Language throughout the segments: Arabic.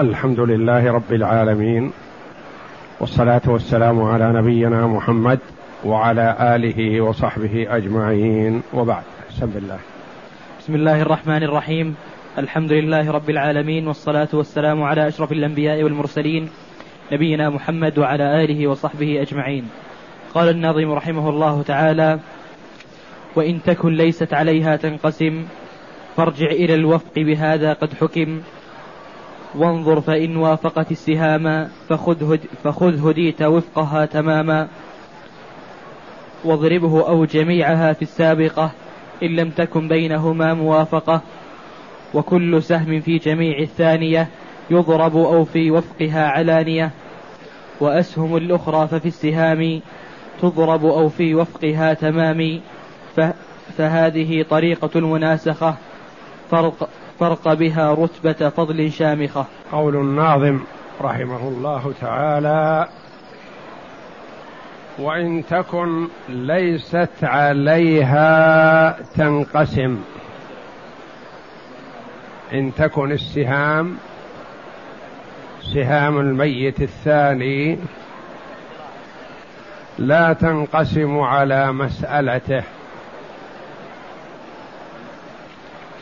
الحمد لله رب العالمين والصلاة والسلام على نبينا محمد وعلى آله وصحبه أجمعين. وبعد بسم الله. بسم الله الرحمن الرحيم. الحمد لله رب العالمين والصلاة والسلام على أشرف الأنبياء والمرسلين نبينا محمد وعلى آله وصحبه أجمعين. قال الناظم رحمه الله تعالى وإن تكن ليست عليها تنقسم فارجع إلى الوفق بهذا قد حكم وانظر فإن وافقت السهام فخذ, هد فخذ هديت وفقها تماما. واضربه أو جميعها في السابقة إن لم تكن بينهما موافقة. وكل سهم في جميع الثانية يضرب أو في وفقها علانية. وأسهم الأخرى ففي السهام تضرب أو في وفقها تمام فهذه طريقة المناسخة. فرق فرق بها رتبة فضل شامخة. قول الناظم رحمه الله تعالى وإن تكن ليست عليها تنقسم إن تكن السهام سهام الميت الثاني لا تنقسم على مسألته.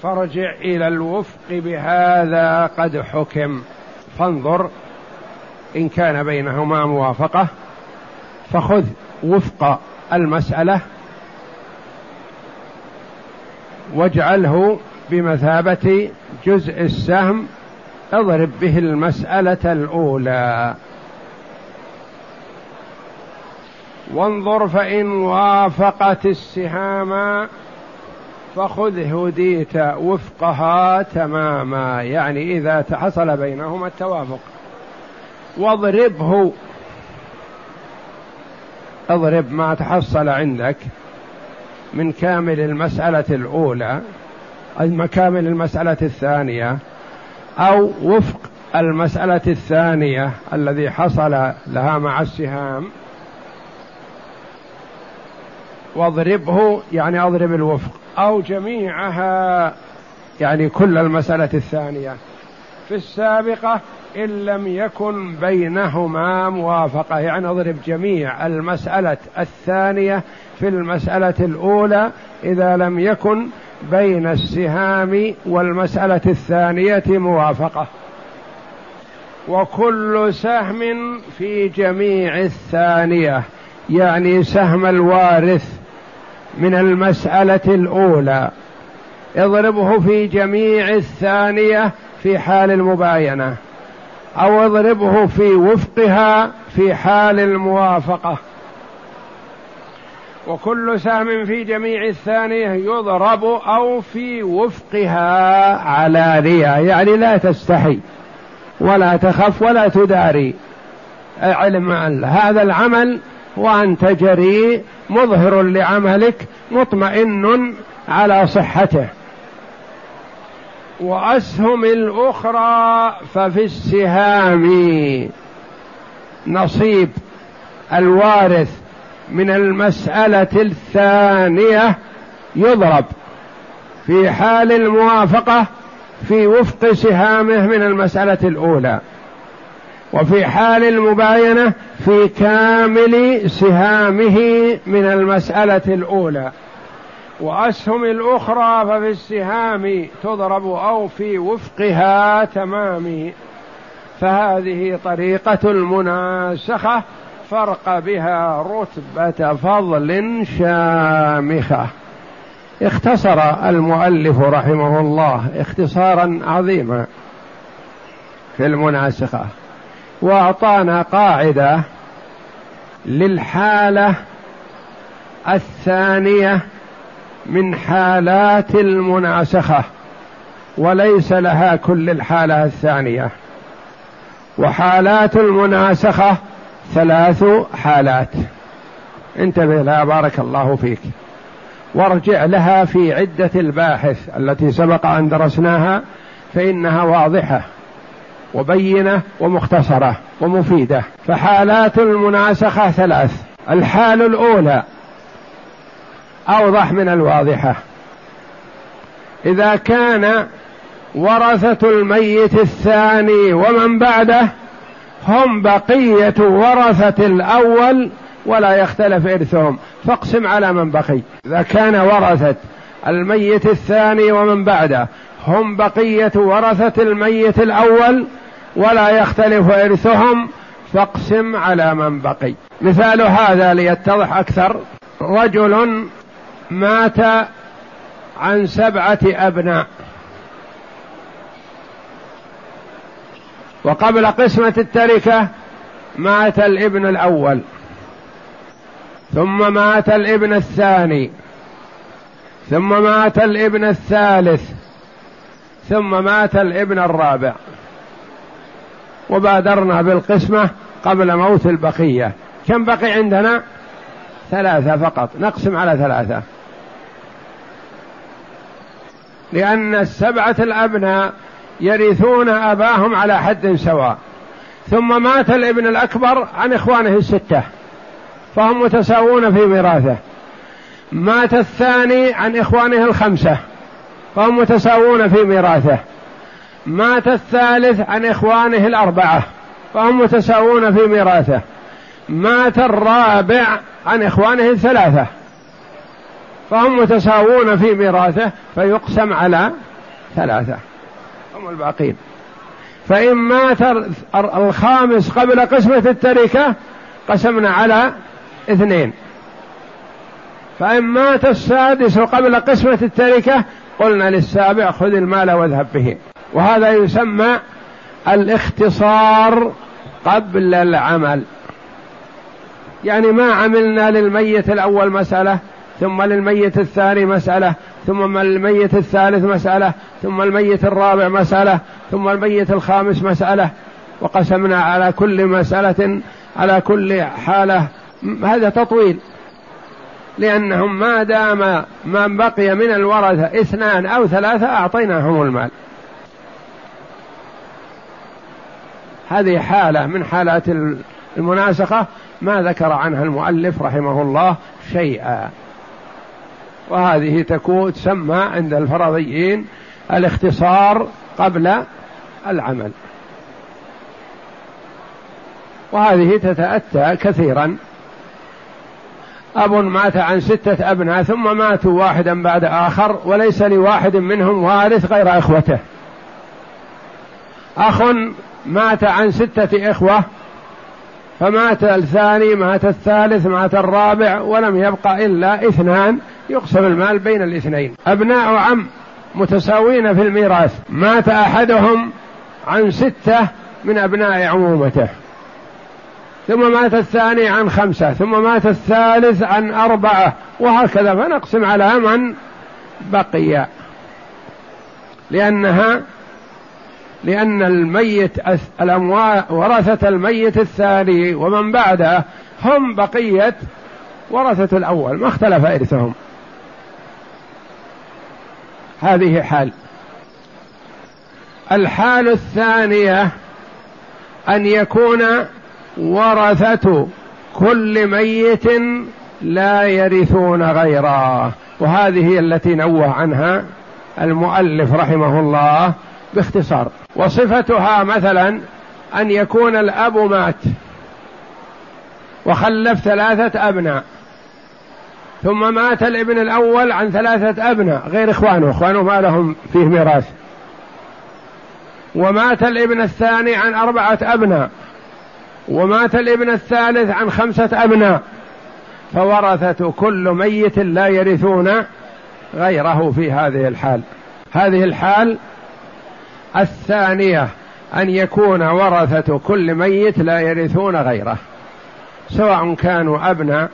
فارجع إلى الوفق بهذا قد حكم. فانظر إن كان بينهما موافقة فخذ وفق المسألة واجعله بمثابة جزء السهم اضرب به المسألة الأولى. وانظر فإن وافقت السهام فخذ هديت وفقها تماما يعني إذا حصل بينهما التوافق. واضربه. اضرب ما تحصل عندك من كامل المسألة الأولى كامل المسألة الثانية أو وفق المسألة الثانية الذي حصل لها مع السهام. واضربه يعني أضرب الوفق. أو جميعها يعني كل المسألة الثانية. في السابقة إن لم يكن بينهما موافقة. يعني أضرب جميع المسألة الثانية في المسألة الأولى. إذا لم يكن بين السهام والمسألة الثانية موافقة. وكل سهم في جميع الثانية. يعني سهم الوارث من المسألة الأولى. اضربه في جميع الثانية في حال المباينة. أو اضربه في وفقها في حال الموافقة. وكل سهم في جميع الثانية يضرب أو في وفقها علانية يعني لا تستحي ولا تخف ولا تداري. علم هذا العمل وأنت جريء مظهر لعملك مطمئن على صحته. وأسهم الأخرى ففي السهام. نصيب الوارث من المسألة الثانية يضرب. في حال الموافقة في وفق سهامه من المسألة الأولى. وفي حال المباينة في كامل سهامه من المسألة الأولى. وأسهم الأخرى ففي السهام تضرب أو في وفقها تمام فهذه طريقة المناسخة فرق بها رتبة فضل شامخة. اختصر المؤلف رحمه الله اختصارا عظيما في المناسخة. وأعطانا قاعدة للحالة الثانية من حالات المناسخة وليس لها كل الحالة الثانية. وحالات المناسخة ثلاث حالات. انتبه لها بارك الله فيك. وارجع لها في عدة الباحث التي سبق أن درسناها فإنها واضحة. وبينة ومختصرة ومفيدة. فحالات المناسخة ثلاث. الحال الأولى أوضح من الواضحة. إذا كان ورثة الميت الثاني ومن بعده هم بقية ورثة الأول ولا يختلف إرثهم. فاقسم على من بقي. إذا كان ورثة الميت الثاني ومن بعده هم بقية ورثة الميت الأول ولا يختلف إرثهم فاقسم على من بقي. مثال هذا ليتضح أكثر. رجل مات عن سبعة أبناء. وقبل قسمة التركة مات الابن الأول. ثم مات الابن الثاني. ثم مات الابن الثالث. ثم مات الابن الرابع. وبادرنا بالقسمة قبل موت البقية. كم بقي عندنا؟ ثلاثة فقط. نقسم على ثلاثة. لأن السبعة الأبناء يرثون أباهم على حد سواء. ثم مات الابن الأكبر عن إخوانه الستة. فهم متساوون في ميراثه. مات الثاني عن إخوانه الخمسة. فهم متساوون في ميراثه. مات الثالث عن إخوانه الأربعة فهم متساوون في ميراثه. مات الرابع عن إخوانه الثلاثة فهم متساوون في ميراثه فيقسم على ثلاثة. هم الباقين. فإن مات الخامس قبل قسمة التركة قسمنا على اثنين. فإن مات السادس قبل قسمة التركة قلنا للسابع خذ المال واذهب به. وهذا يسمى الاختصار قبل العمل. يعني ما عملنا للميت الأول مسألة ثم للميت الثاني مسألة ثم الميت الثالث مسألة ثم الميت الرابع مسألة ثم الميت الخامس مسألة. وقسمنا على كل مسألة على كل حالة. هذا تطويل. لأنهم ما دام من بقي من الورثة اثنان أو ثلاثة أعطيناهم المال. هذه حالة من حالات المناسخة ما ذكر عنها المؤلف رحمه الله شيئا. وهذه تكون تسمى عند الفرضيين الاختصار قبل العمل. وهذه تتأتى كثيرا. أب مات عن ستة أبناء ثم ماتوا واحدا بعد آخر وليس لواحد منهم وارث غير إخوته. أخ مات عن ستة إخوة فمات الثاني مات الثالث مات الرابع ولم يبق إلا اثنان يقسم المال بين الاثنين. أبناء عم متساوين في الميراث. مات أحدهم عن ستة من أبناء عمومته. ثم مات الثاني عن خمسة ثم مات الثالث عن أربعة وهكذا فنقسم على من بقي. لأنها لأن الميت الأموال ورثة الميت الثاني ومن بعده هم بقية ورثة الأول ما اختلف إرثهم. هذه حال. الحال الثانية أن يكون ورثة كل ميت لا يرثون غيره. وهذه التي نوه عنها المؤلف رحمه الله باختصار. وصفتها مثلا أن يكون الأب مات وخلف ثلاثة أبناء ثم مات الابن الأول عن ثلاثة أبناء غير إخوانه إخوانه ما لهم فيه ميراث. ومات الابن الثاني عن أربعة أبناء ومات الابن الثالث عن خمسة أبناء فورثة كل ميت لا يرثون غيره في هذه الحال. هذه الحال الثانية أن يكون ورثة كل ميت لا يرثون غيره سواء كانوا أبناء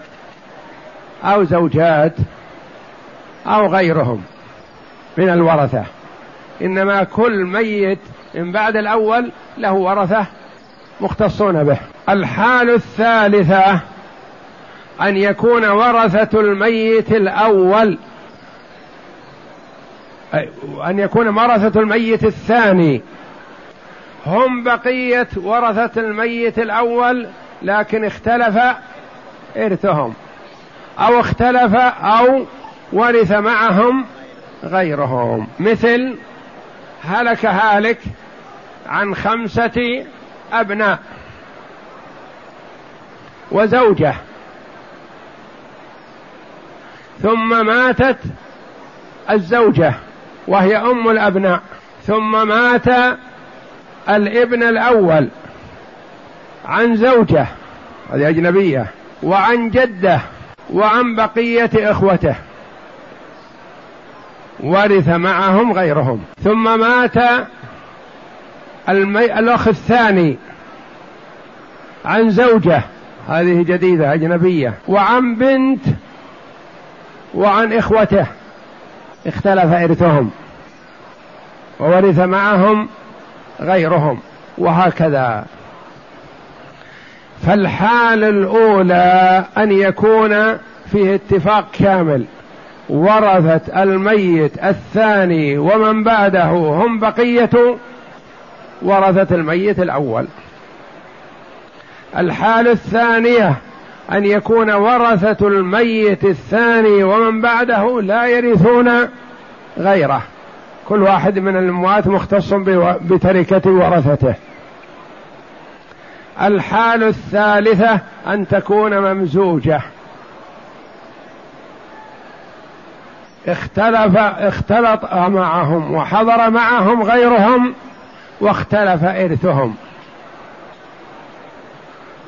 أو زوجات أو غيرهم من الورثة. إنما كل ميت من بعد الأول له ورثة مختصون به. الحال الثالثة أن يكون ورثة الميت الأول. أن يكون ورثة الميت الثاني. هم بقية ورثة الميت الأول لكن اختلف إرثهم. أو اختلف أو ورث معهم غيرهم. مثل هلك هالك عن خمسة أبناء وزوجة. ثم ماتت الزوجة وهي أم الأبناء. ثم مات الابن الأول عن زوجة هذه أجنبية وعن جده وعن بقية إخوته. ورث معهم غيرهم. ثم مات. الأخ الثاني عن زوجة هذه جديدة أجنبية. وعن بنت وعن إخوته. اختلف إرثهم وورث معهم غيرهم. وهكذا. فالحال الأولى أن يكون فيه اتفاق كامل. ورثت الميت الثاني ومن بعده هم بقية ورثة الميت الأول. الحال الثانية أن يكون ورثة الميت الثاني ومن بعده لا يرثون غيره. كل واحد من الأموات مختص بتركة ورثته. الحال الثالثة أن تكون ممزوجة. اختلف اختلط معهم وحضر معهم غيرهم واختلف إرثهم.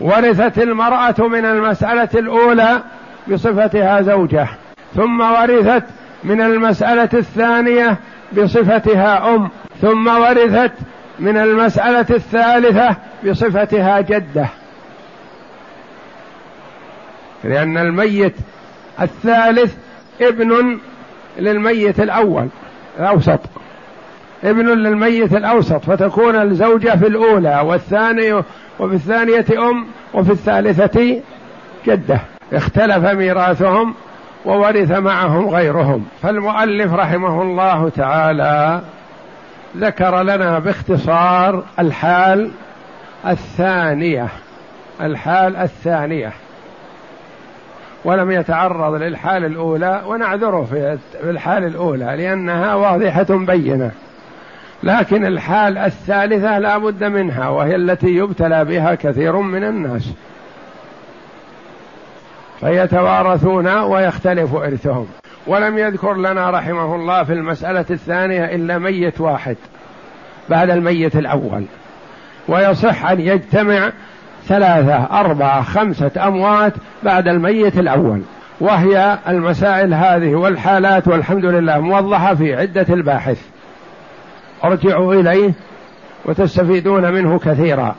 ورثت المرأة من المسألة الأولى بصفتها زوجة ثم ورثت من المسألة الثانية بصفتها أم ثم ورثت من المسألة الثالثة بصفتها جدة. لأن الميت الثالث ابن للميت الأول الأوسط. ابن للميت الأوسط فتكون الزوجة في الأولى والثانية وفي الثانية أم وفي الثالثة جدة. اختلف ميراثهم وورث معهم غيرهم. فالمؤلف رحمه الله تعالى ذكر لنا باختصار الحال الثانية الحال الثانية. ولم يتعرض للحال الأولى ونعذره في الحال الأولى لأنها واضحة بينة. لكن الحال الثالثة لا بد منها وهي التي يبتلى بها كثير من الناس. فيتوارثون ويختلف إرثهم. ولم يذكر لنا رحمه الله في المسألة الثانية إلا ميت واحد بعد الميت الأول. ويصح أن يجتمع ثلاثة أربعة خمسة أموات بعد الميت الأول. وهي المسائل هذه والحالات والحمد لله موضحة في عدة الباحث. ارجعوا إليه وتستفيدون منه كثيرا.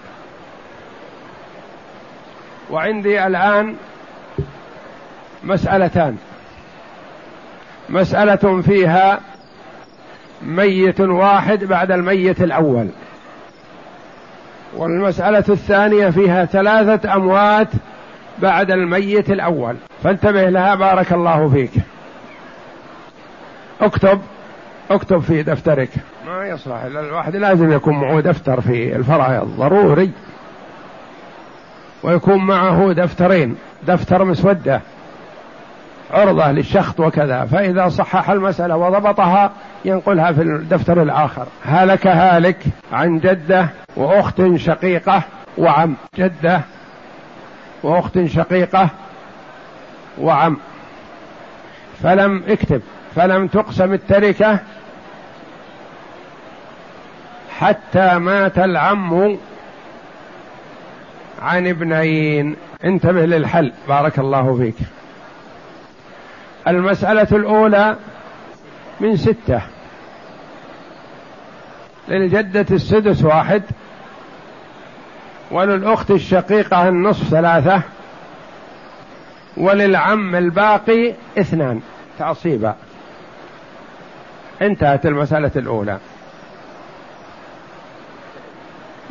وعندي الآن مسألتان. مسألة فيها ميت واحد بعد الميت الأول. والمسألة الثانية فيها ثلاثة أموات بعد الميت الأول. فانتبه لها بارك الله فيك. اكتب اكتب في دفترك. ما يصلح الواحد لازم يكون معه دفتر في الفرائض ضروري ويكون معه دفترين دفتر مسودة عرضة للشخط وكذا. فإذا صحح المسألة وضبطها ينقلها في الدفتر الآخر. هلك هالك عن جدة وأخت شقيقة وعم. جدة وأخت شقيقة وعم. فلم اكتب. فلم تقسم التركة حتى مات العم عن ابنين. انتبه للحل. بارك الله فيك. المسألة الأولى من ستة. للجدة السدس واحد. وللأخت الشقيقة النصف ثلاثة. وللعم الباقي اثنان. تعصيبا. انتهت المسألة الأولى.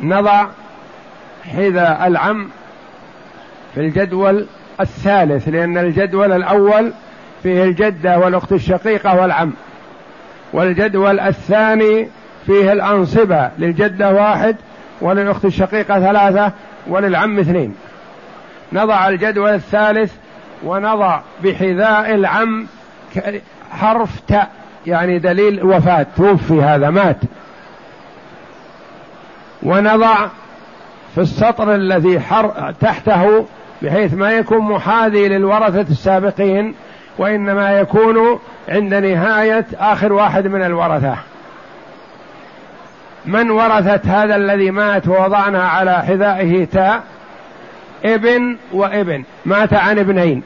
نضع حذاء العم في الجدول الثالث لأن الجدول الأول فيه الجدة والأخت الشقيقة والعم والجدول الثاني فيه الأنصبة للجدة واحد وللأخت الشقيقة ثلاثة وللعم اثنين. نضع الجدول الثالث ونضع بحذاء العم حرف تاء يعني دليل وفاة توفي هذا مات. ونضع في السطر الذي حر تحته بحيث ما يكون محاذي للورثة السابقين وإنما يكون عند نهاية آخر واحد من الورثة. من ورثت هذا الذي مات ووضعنا على حذائه تاء ابن وابن. مات عن ابنين.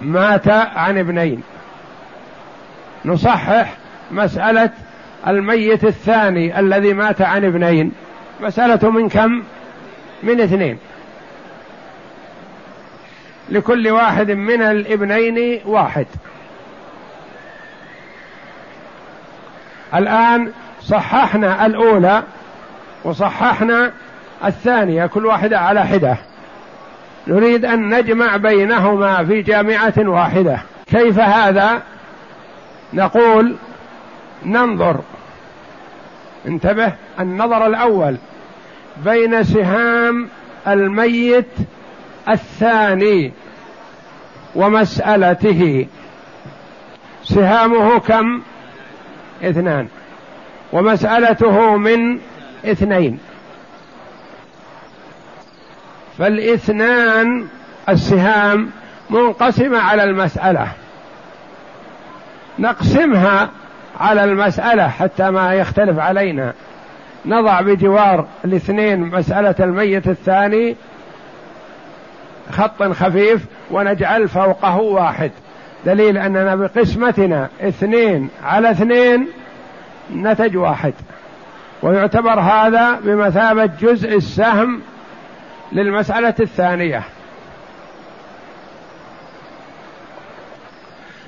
مات عن ابنين. نصحح مسألة الميت الثاني الذي مات عن ابنين. مسألة من كم؟ من اثنين. لكل واحد من الابنين واحد. الآن صححنا الأولى وصححنا الثانية كل واحدة على حدة. نريد أن نجمع بينهما في جامعة واحدة. كيف هذا؟ نقول ننظر. انتبه النظر الأول بين سهام الميت الثاني ومسألته. سهامه كم؟ اثنان. ومسألته من اثنين. فالإثنان السهام منقسمة على المسألة. نقسمها على المسألة حتى ما يختلف علينا. نضع بجوار الاثنين مسألة الميت الثاني خط خفيف ونجعل فوقه واحد. دليل أننا بقسمتنا اثنين على اثنين نتج واحد. ويعتبر هذا بمثابة جزء السهم للمسألة الثانية.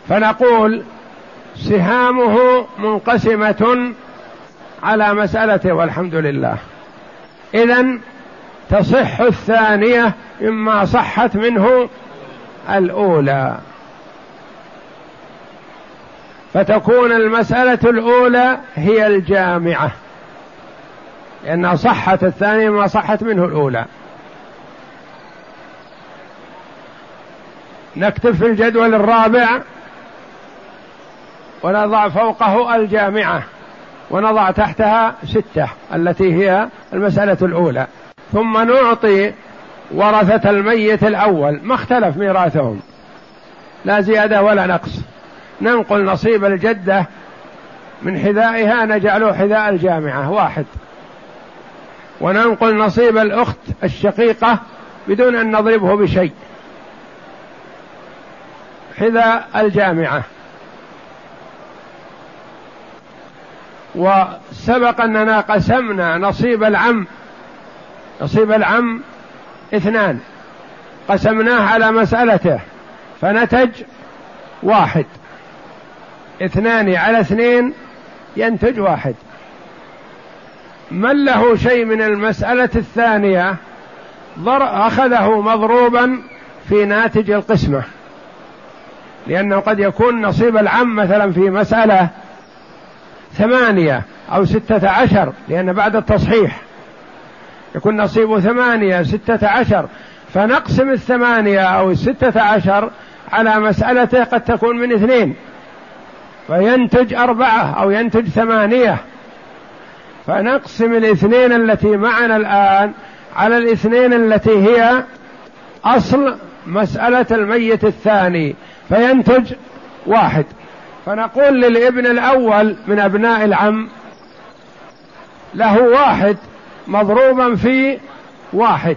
فنقول سهامه منقسمة على مسألته والحمد لله. إذا تصح الثانية مما صحت منه الأولى. فتكون المسألة الأولى هي الجامعة. لأنها صحت الثانية ما صحت منه الأولى. نكتب في الجدول الرابع ونضع فوقه الجامعة ونضع تحتها ستة التي هي المسألة الأولى. ثم نعطي ورثة الميت الأول. ما اختلف ميراثهم. لا زيادة ولا نقص. ننقل نصيب الجدة من حذائها نجعله حذاء الجامعة واحد. وننقل نصيب الأخت الشقيقة بدون أن نضربه بشيء. حذاء الجامعة. وسبق أننا قسمنا نصيب العم نصيب العم اثنان قسمناه على مسألته فنتج واحد. اثنان على اثنين ينتج واحد. من له شيء من المسألة الثانية أخذه مضروبا في ناتج القسمة. لأنه قد يكون نصيب العم مثلا في مسألة ثمانية أو ستة عشر لأن بعد التصحيح يكون نصيبه ثمانية ستة عشر. فنقسم الثمانية أو الستة عشر على مسألته قد تكون من اثنين. فينتج أربعة أو ينتج ثمانية. فنقسم الاثنين التي معنا الآن على الاثنين التي هي أصل مسألة الميت الثاني فينتج واحد. فنقول للابن الأول من أبناء العم له واحد مضروبا في واحد.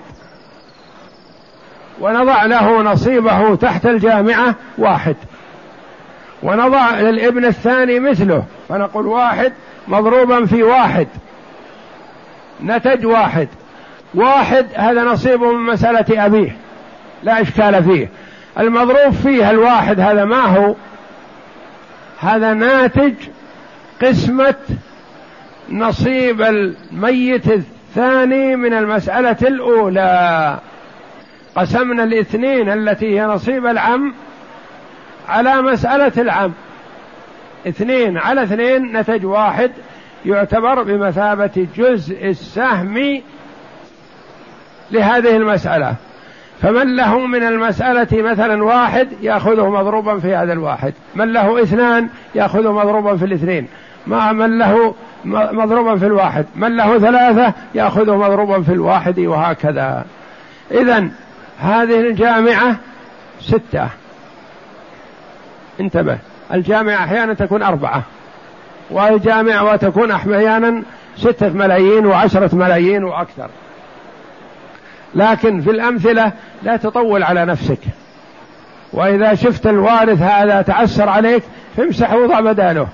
ونضع له نصيبه تحت الجامعة واحد. ونضع للابن الثاني مثله فنقول واحد مضروبا في واحد. نتج واحد. واحد هذا نصيبه من مسألة أبيه لا إشكال فيه. المضروب فيه الواحد هذا ما هو؟ هذا ناتج قسمة نصيب الميت الثاني من المسألة الأولى. قسمنا الاثنين التي هي نصيب العم على مسألة العم. اثنين على اثنين نتج واحد يعتبر بمثابة جزء السهم لهذه المسألة. فمن له من المسألة مثلا واحد يأخذه مضروبا في هذا الواحد. من له اثنان يأخذه مضروبا في الاثنين. مع من له مضروبا في الواحد. من له ثلاثة يأخذه مضروبا في الواحد وهكذا. إذا هذه الجامعة ستة. انتبه. الجامعة أحيانا تكون أربعة. والجامعة وتكون أحيانا ستة ملايين وعشرة ملايين وأكثر. لكن في الأمثلة لا تطول على نفسك. وإذا شفت الوارث هذا تعسر عليك فامسح وضع بداله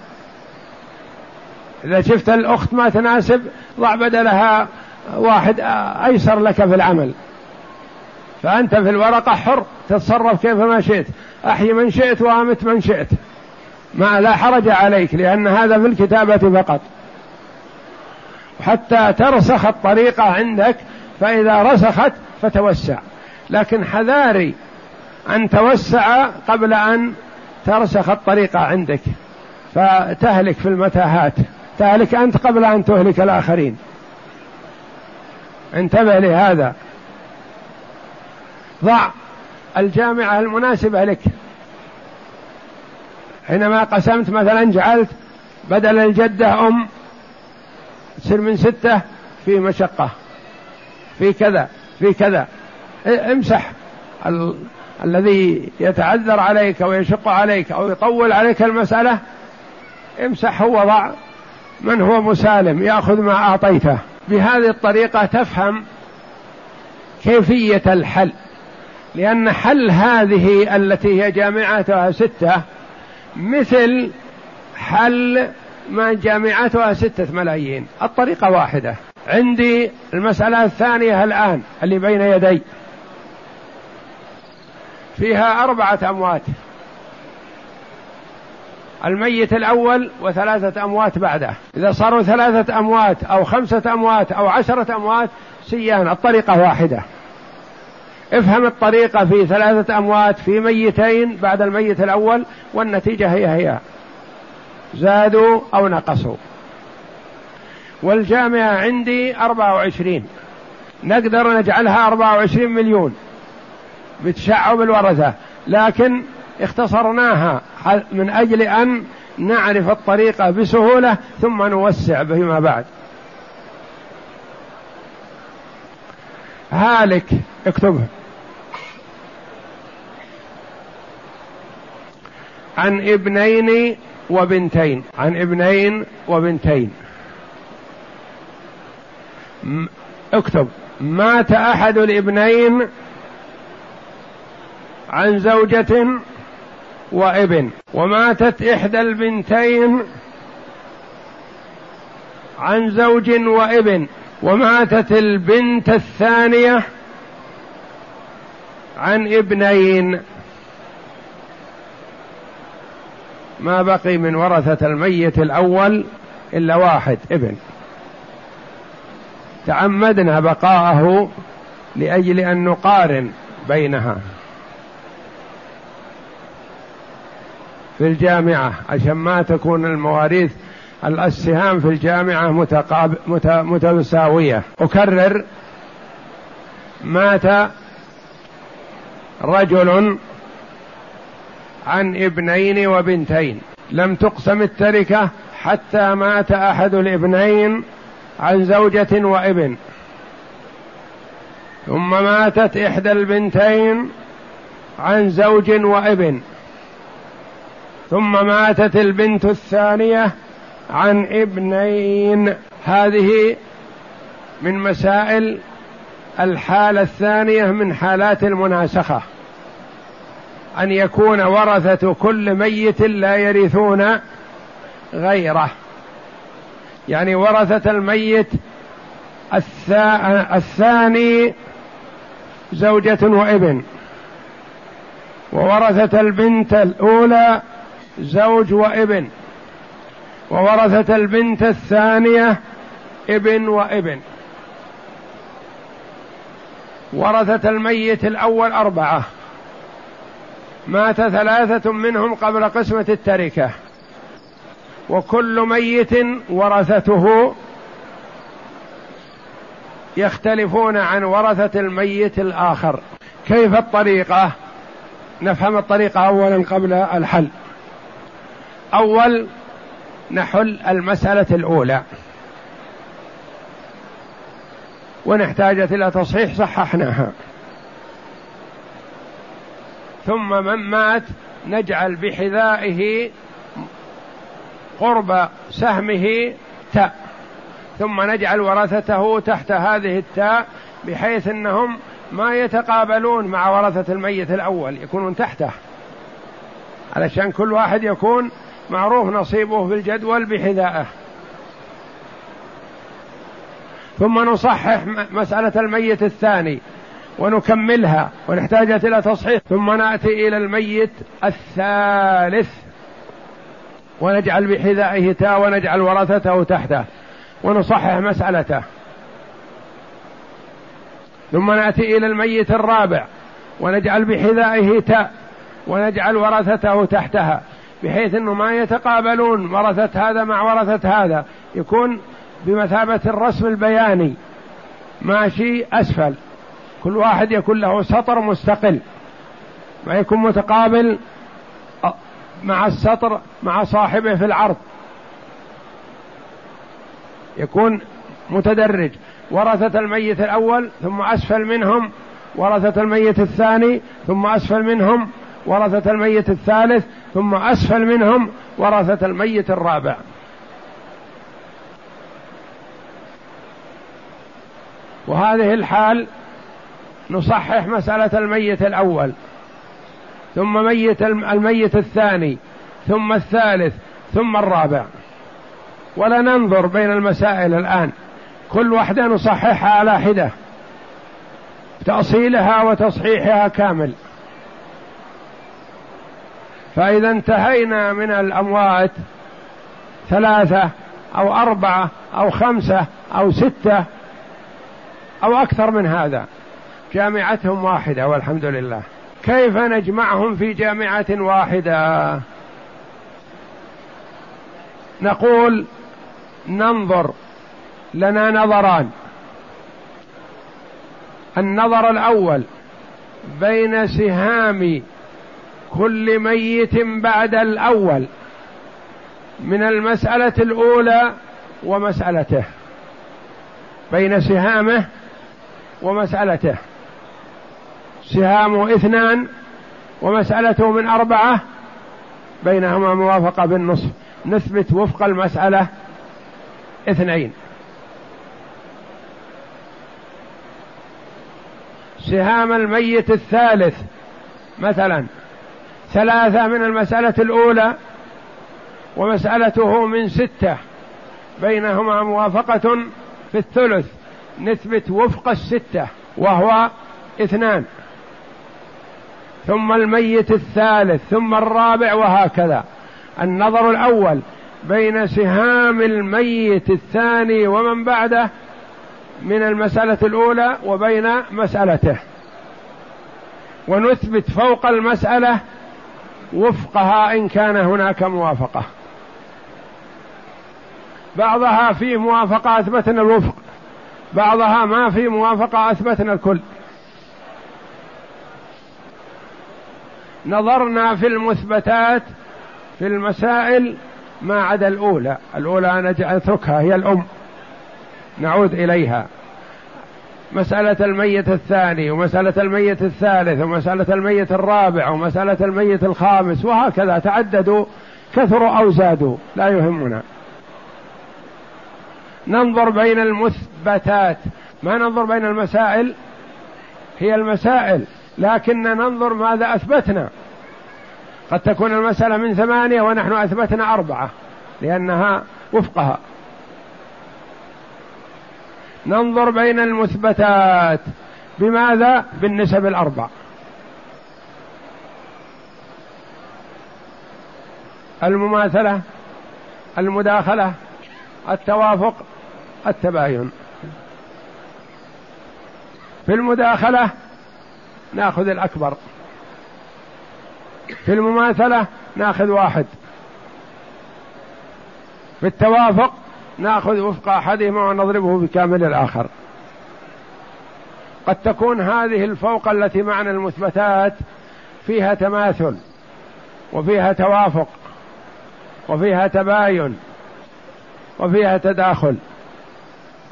إذا شفت الأخت ما تناسب ضع بدلها واحد أيسر لك في العمل. فأنت في الورقة حر تتصرف كيفما شئت. أحي من شئت وأمت من شئت. ما لا حرج عليك لأن هذا في الكتابة فقط. حتى ترسخ الطريقة عندك فإذا رسخت فتوسع. لكن حذاري أن توسع قبل أن ترسخ الطريقة عندك. فتهلك في المتاهات. تهلك أنت قبل أن تهلك الآخرين. انتبه لهذا. ضع الجامعة المناسبة لك. حينما قسمت مثلا جعلت بدل الجدة أم تصير من ستة في مشقة. في كذا في كذا. امسح. ال... الذي يتعذر عليك أو يشق عليك أو يطول عليك المسألة امسحه وضع من هو مسالم يأخذ ما أعطيته. بهذه الطريقة تفهم كيفية الحل. لأن حل هذه التي هي جامعتها ستة مثل حل ما جامعتها ستة ملايين. الطريقة واحدة. عندي المسألة الثانية الآن اللي بين يدي. فيها أربعة أموات. الميت الأول وثلاثة أموات بعده. إذا صاروا ثلاثة أموات أو خمسة أموات أو عشرة أموات سيان الطريقة واحدة. افهم الطريقة في ثلاثة أموات في ميتين بعد الميت الأول والنتيجة هي هي. زادوا أو نقصوا. والجامعة عندي أربعة وعشرين. نقدر نجعلها أربعة وعشرين مليون. بتشعب الورثة لكن اختصرناها من أجل أن نعرف الطريقة بسهولة ثم نوسع فيما بعد. هالك اكتبه عن ابنين وبنتين. عن ابنين وبنتين. اكتب. مات أحد الابنين عن زوجة وابن. وماتت إحدى البنتين عن زوج وابن. وماتت البنت الثانية عن ابنين. ما بقي من ورثة الميت الأول إلا واحد ابن. تعمدنا بقاءه لأجل أن نقارن بينها. في الجامعة عشان ما تكون المواريث السهام في الجامعة متقاب متساوية. أكرر مات رجل عن ابنين وبنتين. لم تقسم التركة حتى مات أحد الابنين عن زوجة وابن. ثم ماتت إحدى البنتين عن زوج وابن. ثم ماتت البنت الثانية عن ابنين. هذه من مسائل الحالة الثانية من حالات المناسخة. أن يكون ورثة كل ميت لا يرثون غيره. يعني ورثة الميت الثاني زوجة وابن. وورثة البنت الأولى زوج وابن. وورثة البنت الثانية ابن وابن. ورثة الميت الأول أربعة. مات ثلاثة منهم قبل قسمة التركة. وكل ميت ورثته يختلفون عن ورثة الميت الآخر. كيف الطريقة؟ نفهم الطريقة أولا قبل الحل. أول نحل المسألة الأولى. وإن احتاجت إلى تصحيح صححناها. ثم من مات نجعل بحذائه قرب سهمه تاء. ثم نجعل ورثته تحت هذه التاء بحيث إنهم ما يتقابلون مع ورثة الميت الأول يكونون تحته. علشان كل واحد يكون معروف نصيبه في الجدول بحذائه. ثم نصحح مسألة الميت الثاني ونكملها ونحتاج إلى تصحيح. ثم نأتي إلى الميت الثالث. ونجعل بحذائه تاء ونجعل ورثته تحته ونصحح مسألته. ثم نأتي إلى الميت الرابع ونجعل بحذائه تاء ونجعل ورثته تحتها بحيث إنه ما يتقابلون ورثة هذا مع ورثة هذا يكون بمثابة الرسم البياني. ماشي أسفل. كل واحد يكون له سطر مستقل ما يكون متقابل مع السطر مع صاحبه في العرض. يكون متدرج. ورثة الميت الأول ثم أسفل منهم. ورثة الميت الثاني ثم أسفل منهم. ورثة الميت الثالث ثم أسفل منهم. ورثة الميت الرابع. وهذه الحال نصحح مسألة الميت الأول. ثم ميت الميت الثاني ثم الثالث ثم الرابع. ولا ننظر بين المسائل الآن. كل واحدة نصححها على حدة. تأصيلها وتصحيحها كامل. فإذا انتهينا من الأموات ثلاثة أو أربعة أو خمسة أو ستة أو أكثر من هذا. جامعتهم واحدة والحمد لله. كيف نجمعهم في جامعة واحدة؟ نقول ننظر لنا نظران. النظر الأول بين سهام كل ميت بعد الأول من المسألة الأولى ومسألته. بين سهامه ومسألته. سهام اثنان ومسألته من أربعة بينهما موافقة بالنصف. نثبت وفق المسألة اثنين. سهام الميت الثالث مثلا. ثلاثة من المسألة الأولى ومسألته من ستة بينهما موافقة في الثلث. نثبت وفق الستة وهو اثنان. ثم الميت الثالث ثم الرابع وهكذا. النظر الأول بين سهام الميت الثاني ومن بعده من المسألة الأولى وبين مسألته. ونثبت فوق المسألة وفقها إن كان هناك موافقة. بعضها في موافقة أثبتنا الوفق بعضها ما في موافقة أثبتنا الكل. نظرنا في المثبتات في المسائل ما عدا الأولى. الأولى نتركها هي الأم. نعود إليها. مسألة الميت الثاني ومسألة الميت الثالث ومسألة الميت الرابع ومسألة الميت الخامس وهكذا. تعددوا كثروا أو زادوا. لا يهمنا. ننظر بين المثبتات. ما ننظر بين المسائل؟ هي المسائل. لكن ننظر ماذا أثبتنا. قد تكون المسألة من ثمانية ونحن أثبتنا أربعة لأنها وفقها. ننظر بين المثبتات. بماذا؟ بالنسب الأربع. المماثلة المداخلة التوافق التباين. في المداخلة ناخذ الأكبر. في المماثلة ناخذ واحد. في التوافق ناخذ وفق أحدهما ونضربه بكامل الآخر. قد تكون هذه الفوق التي معنى المثبتات فيها تماثل وفيها توافق وفيها تباين وفيها تداخل.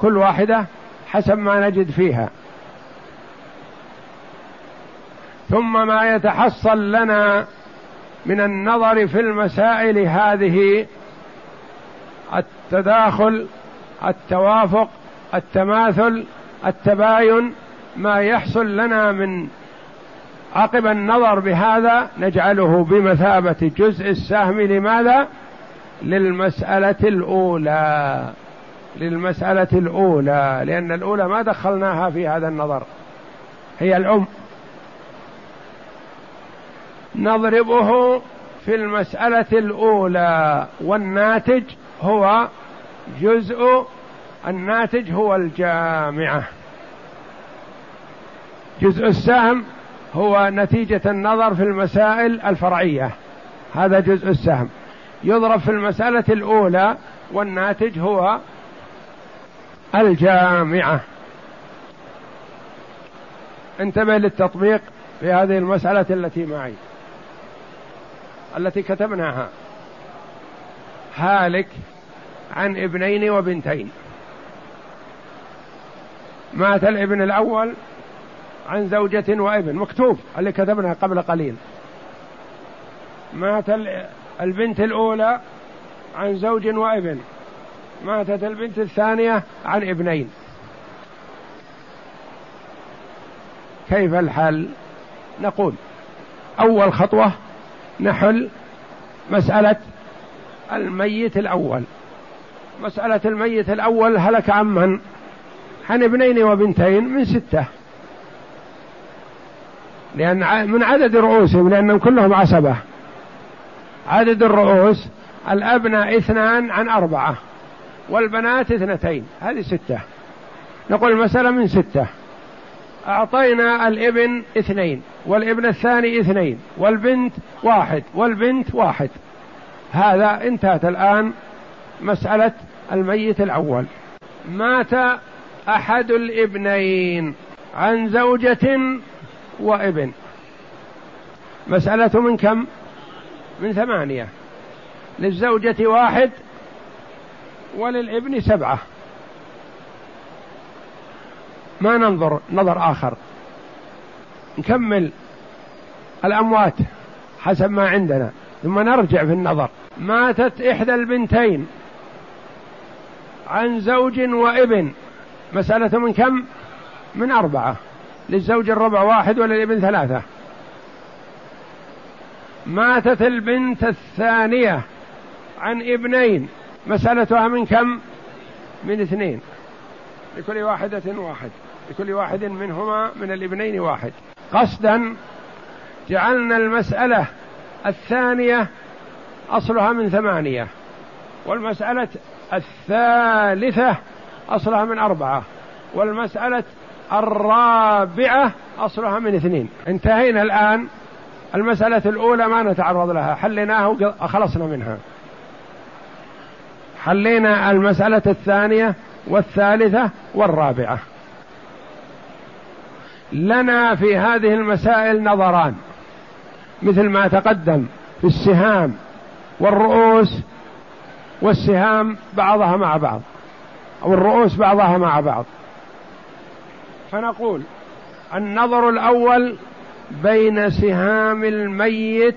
كل واحدة حسب ما نجد فيها. ثم ما يتحصل لنا من النظر في المسائل هذه التداخل التوافق التماثل التباين ما يحصل لنا من عقب النظر بهذا نجعله بمثابة جزء السهم لماذا؟ للمسألة الأولى للمسألة الأولى لأن الأولى ما دخلناها في هذا النظر هي الأم نضربه في المسألة الأولى والناتج هو جزء الناتج هو الجامعة. جزء السهم هو نتيجة النظر في المسائل الفرعية. هذا جزء السهم. يضرب في المسألة الأولى والناتج هو الجامعة. انتبه للتطبيق في هذه المسألة التي معي. التي كتبناها. هالك عن ابنين وبنتين. مات الابن الأول عن زوجة وابن. مكتوب اللي كتبناها قبل قليل. مات البنت الأولى عن زوج وابن. ماتت البنت الثانية عن ابنين. كيف الحل؟ نقول أول خطوة نحل مسألة الميت الأول. مسألة الميت الأول هلك عن من؟ عن ابنين وبنتين من ستة. لأن من عدد رؤوسهم لأنهم كلهم عصبة. عدد الرؤوس الأبناء اثنان عن أربعة والبنات اثنتين هذه ستة. نقول المسألة من ستة. أعطينا الابن اثنين والابن الثاني اثنين والبنت واحد والبنت واحد. هذا انتهت الآن مسألة الميت الأول. مات أحد الابنين عن زوجة وابن. مسألة من كم؟ من ثمانية. للزوجة واحد وللابن سبعة. ما ننظر نظر آخر. نكمل الأموات حسب ما عندنا ثم نرجع في النظر. ماتت إحدى البنتين عن زوج وابن. مسألة من كم؟ من أربعة. للزوج الربع واحد وللابن ثلاثة. ماتت البنت الثانية عن ابنين. مسألتها من كم؟ من اثنين. لكل واحدة واحد. لكل واحد منهما من الابنين واحد. قصدا جعلنا المسألة الثانية أصلها من ثمانية والمسألة الثالثة أصلها من أربعة والمسألة الرابعة أصلها من اثنين. انتهينا الآن. المسألة الأولى ما نتعرض لها حليناها وخلصنا منها. حلينا المسألة الثانية والثالثة والرابعة. لنا في هذه المسائل نظران مثل ما تقدم في السهام والرؤوس والسهام بعضها مع بعض أو الرؤوس بعضها مع بعض. فنقول النظر الأول بين سهام الميت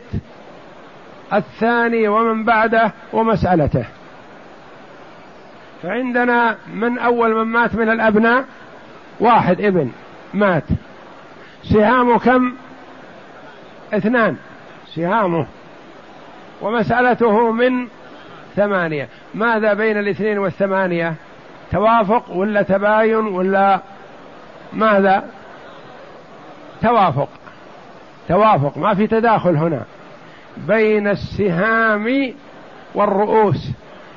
الثاني ومن بعده ومسألته. فعندنا من أول من مات من الأبناء؟ واحد ابن. مات. سهامه كم؟ اثنان. سهامه ومسألته من ثمانية. ماذا بين الاثنين والثمانية؟ توافق ولا تباين ولا ماذا؟ توافق. توافق. ما في تداخل هنا. بين السهام والرؤوس.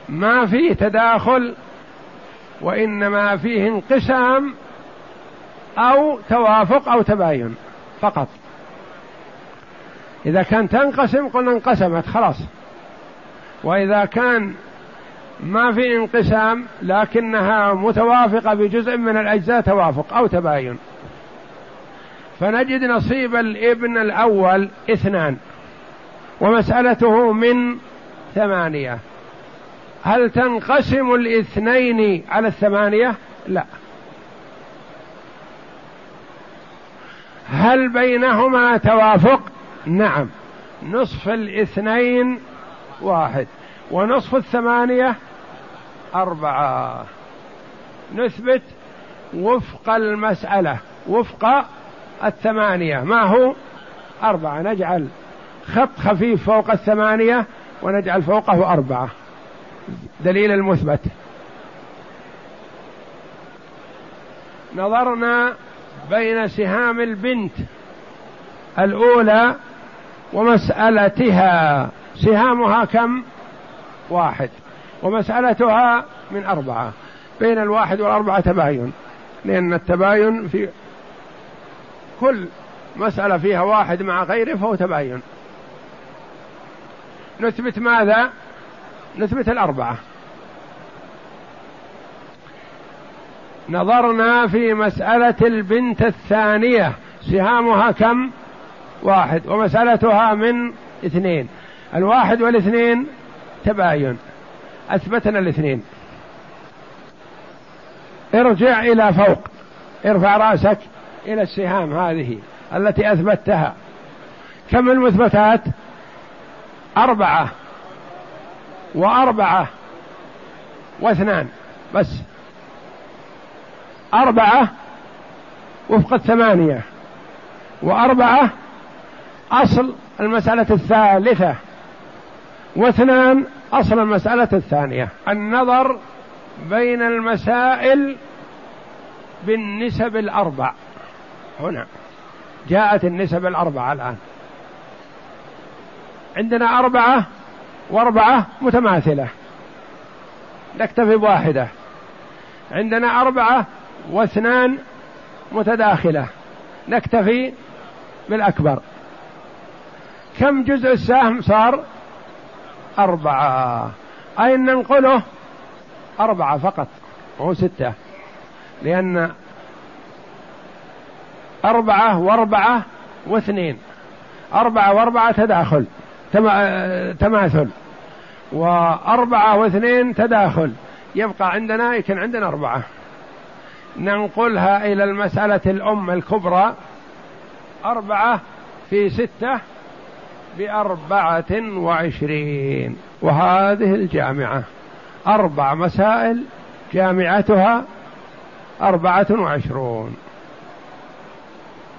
ما في تداخل وإنما فيه انقسام أو توافق أو تباين فقط. إذا كان تنقسم قلنا انقسمت خلاص. وإذا كان ما في انقسام لكنها متوافقة بجزء من الأجزاء توافق أو تباين. فنجد نصيب الابن الأول اثنان ومسألته من ثمانية. هل تنقسم الاثنين على الثمانية؟ لا. هل بينهما توافق؟ نعم. نصف الاثنين واحد. ونصف الثمانية أربعة. نثبت وفق المسألة. وفق الثمانية. ما هو؟ أربعة. نجعل خط خفيف فوق الثمانية ونجعل فوقه أربعة. دليل المثبت. نظرنا بين سهام البنت الأولى ومسألتها. سهامها كم؟ واحد. ومسألتها من أربعة. بين الواحد والأربعة تباين. لأن التباين في كل مسألة فيها واحد مع غيره فهو تباين. نثبت ماذا؟ نثبت الأربعة. نظرنا في مسألة البنت الثانية سهامها كم؟ واحد ومسألتها من اثنين. الواحد والاثنين تباين. أثبتنا الاثنين. ارجع إلى فوق. ارفع رأسك إلى السهام هذه التي أثبتها. كم المثبتات؟ أربعة. وأربعة. واثنان. بس. أربعة وفق الثمانية وأربعة أصل المسألة الثالثة واثنان أصل المسألة الثانية. النظر بين المسائل بالنسب الأربع. هنا جاءت النسب الأربعة الآن. عندنا أربعة وأربعة متماثلة. نكتفي بواحدة. عندنا أربعة واثنان متداخلة. نكتفي بالأكبر. كم جزء السهم صار؟ أربعة. أين ننقله؟ أربعة فقط وهو ستة. لأن أربعة وأربعة واثنين. أربعة وأربعة تداخل تماثل. وأربعة واثنين تداخل. يبقى عندنا يكون عندنا أربعة. ننقلها إلى المسألة الأم الكبرى أربعة في ستة بأربعة وعشرين. وهذه الجامعة أربع مسائل جامعتها أربعة وعشرون.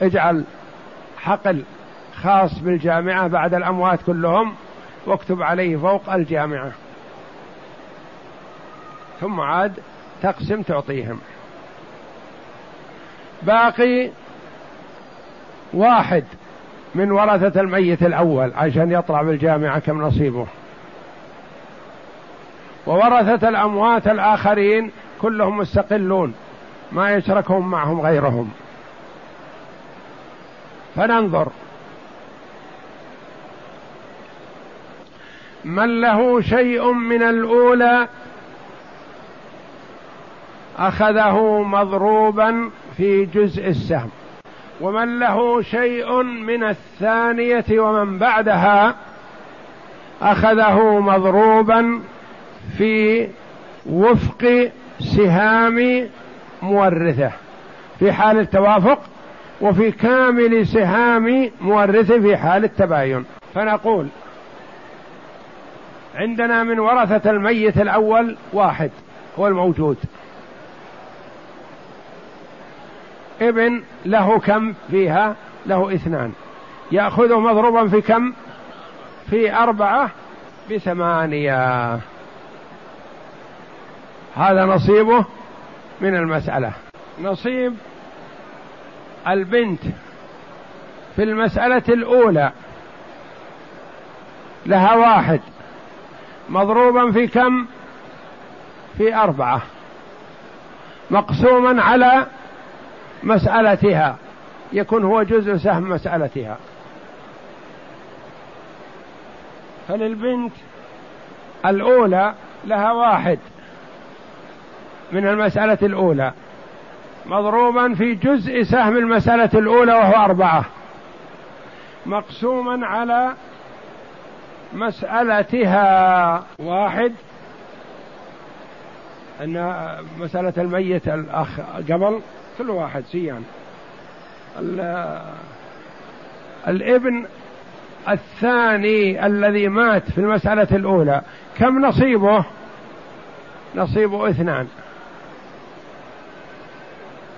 اجعل حقل خاص بالجامعة بعد الأموات كلهم واكتب عليه فوق الجامعة. ثم عاد تقسم تعطيهم. باقي واحد من ورثة الميت الأول عشان يطلع بالجامعة كم نصيبه. وورثة الأموات الآخرين كلهم مستقلون ما يشركهم معهم غيرهم. فننظر. من له شيء من الأولى أخذه مضروبا في جزء السهم. ومن له شيء من الثانية ومن بعدها أخذه مضروبا في وفق سهام مورثه. في حال التوافق وفي كامل سهام مورثه في حال التباين. فنقول عندنا من ورثة الميت الأول واحد هو الموجود. ابن له كم فيها؟ له اثنان. يأخذ مضروبا في كم؟ في أربعة بثمانية. هذا نصيبه من المسألة. نصيب البنت في المسألة الأولى. لها واحد. مضروبا في كم؟ في أربعة. مقسوما على مسألتها. يكون هو جزء سهم مسألتها. فللبنت الأولى لها واحد من المسألة الأولى. مضروبا في جزء سهم المسألة الأولى وهو أربعة. مقسوما على مسألتها واحد. أن مسألة الميت الأخ قبل كل واحد سيان. الابن الثاني الذي مات في المسألة الأولى كم نصيبه؟ نصيبه اثنان.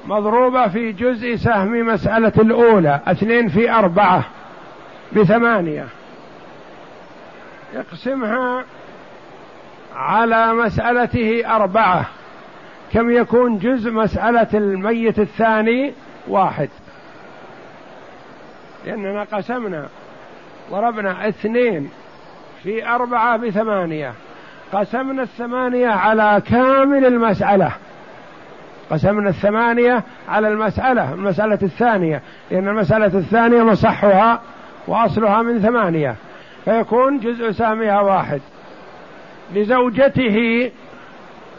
مضروبة في جزء سهم مسألة الأولى اثنين في أربعة بثمانية. يقسمها على مسألته أربعة. كم يكون جزء مسألة الميت الثاني؟ واحد. لأننا قسمنا. ضربنا اثنين في أربعة بثمانية. قسمنا الثمانية على كامل المسألة. قسمنا الثمانية على المسألة المسألة الثانية. لأن المسألة الثانية مصحها وأصلها من ثمانية. فيكون جزء سهمها واحد. لزوجته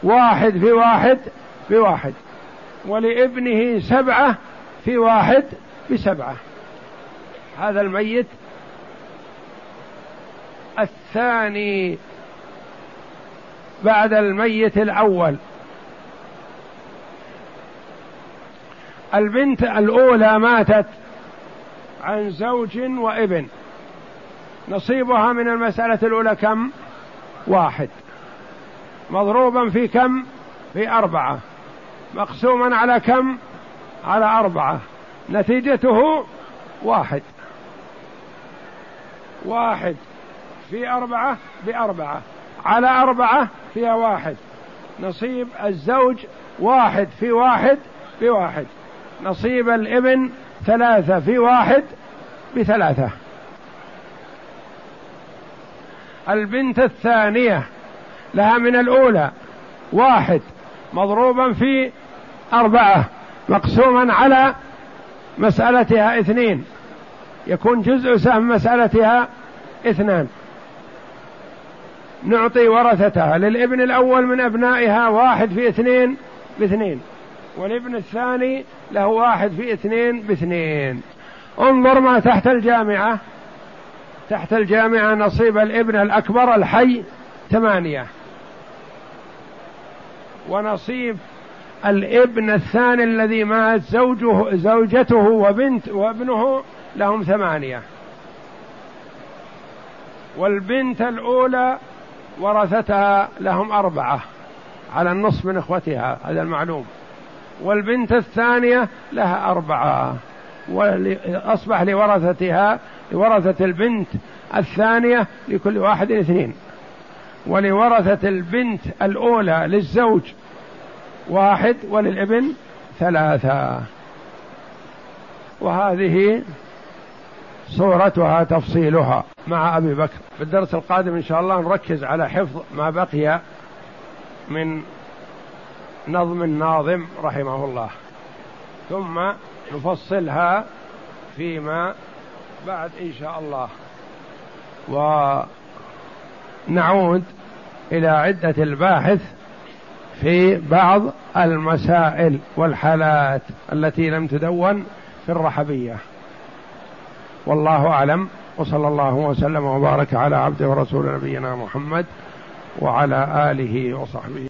واحد في واحد بواحد ولابنه سبعة في واحد بسبعة هذا الميت الثاني بعد الميت الأول. البنت الأولى ماتت عن زوج وابن. نصيبها من المسألة الأولى كم؟ واحد. مضروبا في كم؟ في أربعة. مقسوما على كم؟ على أربعة. نتيجته واحد. واحد. في أربعة؟ بأربعة على أربعة؟ فيها واحد. نصيب الزوج واحد. في واحد؟ بواحد نصيب الابن ثلاثة. في واحد؟ بثلاثة البنت الثانية. لها من الأولى. واحد مضروبا في أربعة مقسوما على مسألتها اثنين. يكون جزء سهم مسألتها اثنان. نعطي ورثتها. للابن الأول من أبنائها واحد في اثنين باثنين. والابن الثاني له واحد في اثنين باثنين. انظر ما تحت الجامعة. تحت الجامعة نصيب الابن الأكبر الحي ثمانية. ونصيب الابن الثاني الذي مات زوجه زوجته وبنت وابنه لهم ثمانية. والبنت الأولى ورثتها لهم أربعة على النصف من إخوتها هذا المعلوم. والبنت الثانية لها أربعة. وأصبح لورثتها لورثة البنت الثانية لكل واحد اثنين. ولورثة البنت الأولى للزوج واحد وللابن ثلاثة. وهذه صورتها تفصيلها مع أبي بكر. في الدرس القادم إن شاء الله نركز على حفظ ما بقي من نظم الناظم رحمه الله. ثم نفصلها فيما بعد إن شاء الله. ونعود إلى عدة الباحث في بعض المسائل والحالات التي لم تدون في الرحبية. والله أعلم وصلى الله وسلم وبارك على عبده ورسول نبينا محمد وعلى آله وصحبه.